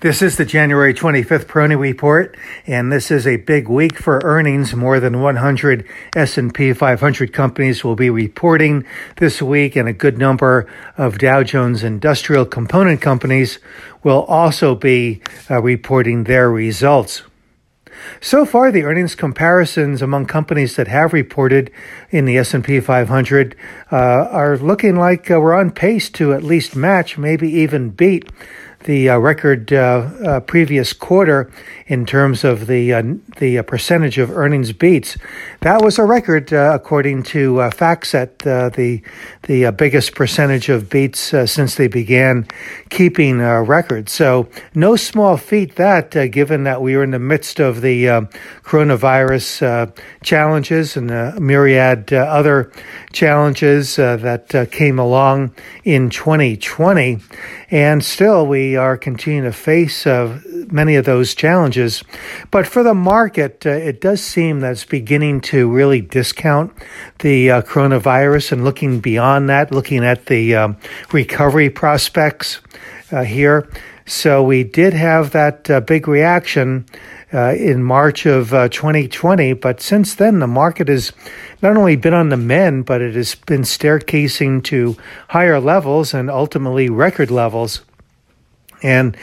This is the January 25th Peroni report, and this is a big week for earnings. More than 100 S&P 500 companies will be reporting this week, and a good number of Dow Jones industrial component companies will also be uh, reporting their results. So far, the earnings comparisons among companies that have reported in the S&P 500 uh, are looking like uh, we're on pace to at least match, maybe even beat the uh, record uh, uh, previous quarter in terms of the uh, the uh, percentage of earnings beats. That was a record uh, according to FactSet, the the biggest percentage of beats since they began keeping records. So no small feat that, given that we were in the midst of the coronavirus challenges and myriad other challenges that came along in 2020, and still we are continuing to face uh, many of those challenges. But for the market, uh, it does seem that it's beginning to really discount the uh, coronavirus and looking beyond that, looking at the um, recovery prospects uh, here. So we did have that uh, big reaction uh, in March of 2020, but since then the market has not only been on the mend, but it has been staircasing to higher levels and ultimately record levels. And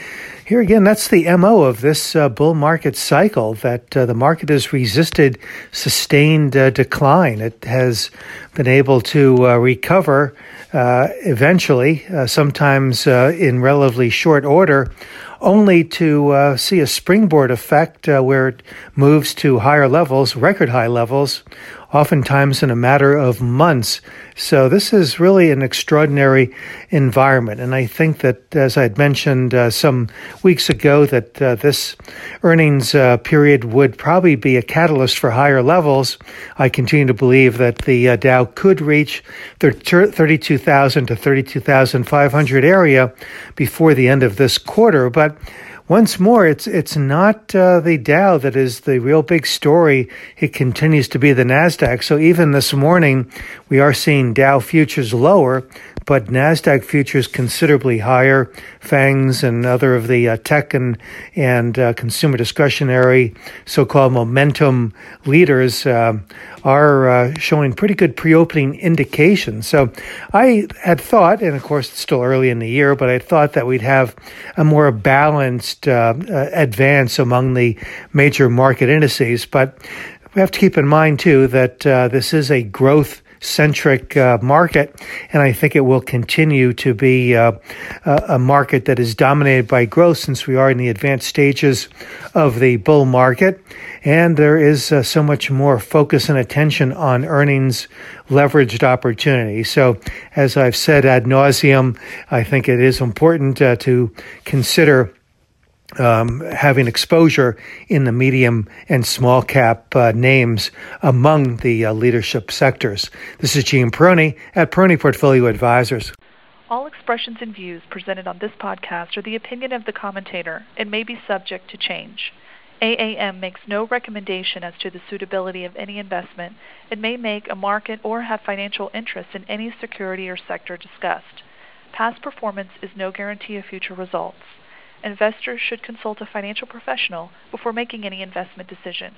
here again, that's the MO of this uh, bull market cycle that uh, the market has resisted sustained uh, decline. It has been able to uh, recover uh, eventually, uh, sometimes in relatively short order, only to see a springboard effect where it moves to higher levels, record high levels, oftentimes in a matter of months. So this is really an extraordinary environment. And I think that, as I had mentioned uh, some weeks ago, that uh, this earnings uh, period would probably be a catalyst for higher levels. I continue to believe that the uh, Dow could reach the 32,000 to 32,500 area before the end of this quarter. But once more, it's it's not uh, the Dow that is the real big story. It continues to be the Nasdaq. So even this morning, we are seeing Dow futures lower, but Nasdaq futures considerably higher. Fangs and other of the uh, tech and and uh, consumer discretionary so-called momentum leaders uh, are uh, showing pretty good pre-opening indications. So I had thought, and of course it's still early in the year, but I thought that we'd have a more balanced uh, uh, advance among the major market indices, but we have to keep in mind too that this is a growth centric uh, market, and I think it will continue to be uh, a market that is dominated by growth since we are in the advanced stages of the bull market. And there is uh, so much more focus and attention on earnings leveraged opportunity. So, as I've said ad nauseum, I think it is important uh, to consider um, having exposure in the medium and small cap uh, names among the uh, leadership sectors. This is Gene Peroni at Peroni Portfolio Advisors. All expressions and views presented on this podcast are the opinion of the commentator and may be subject to change. AAM makes no recommendation as to the suitability of any investment and may make a market or have financial interest in any security or sector discussed. Past performance is no guarantee of future results investors should consult a financial professional before making any investment decision.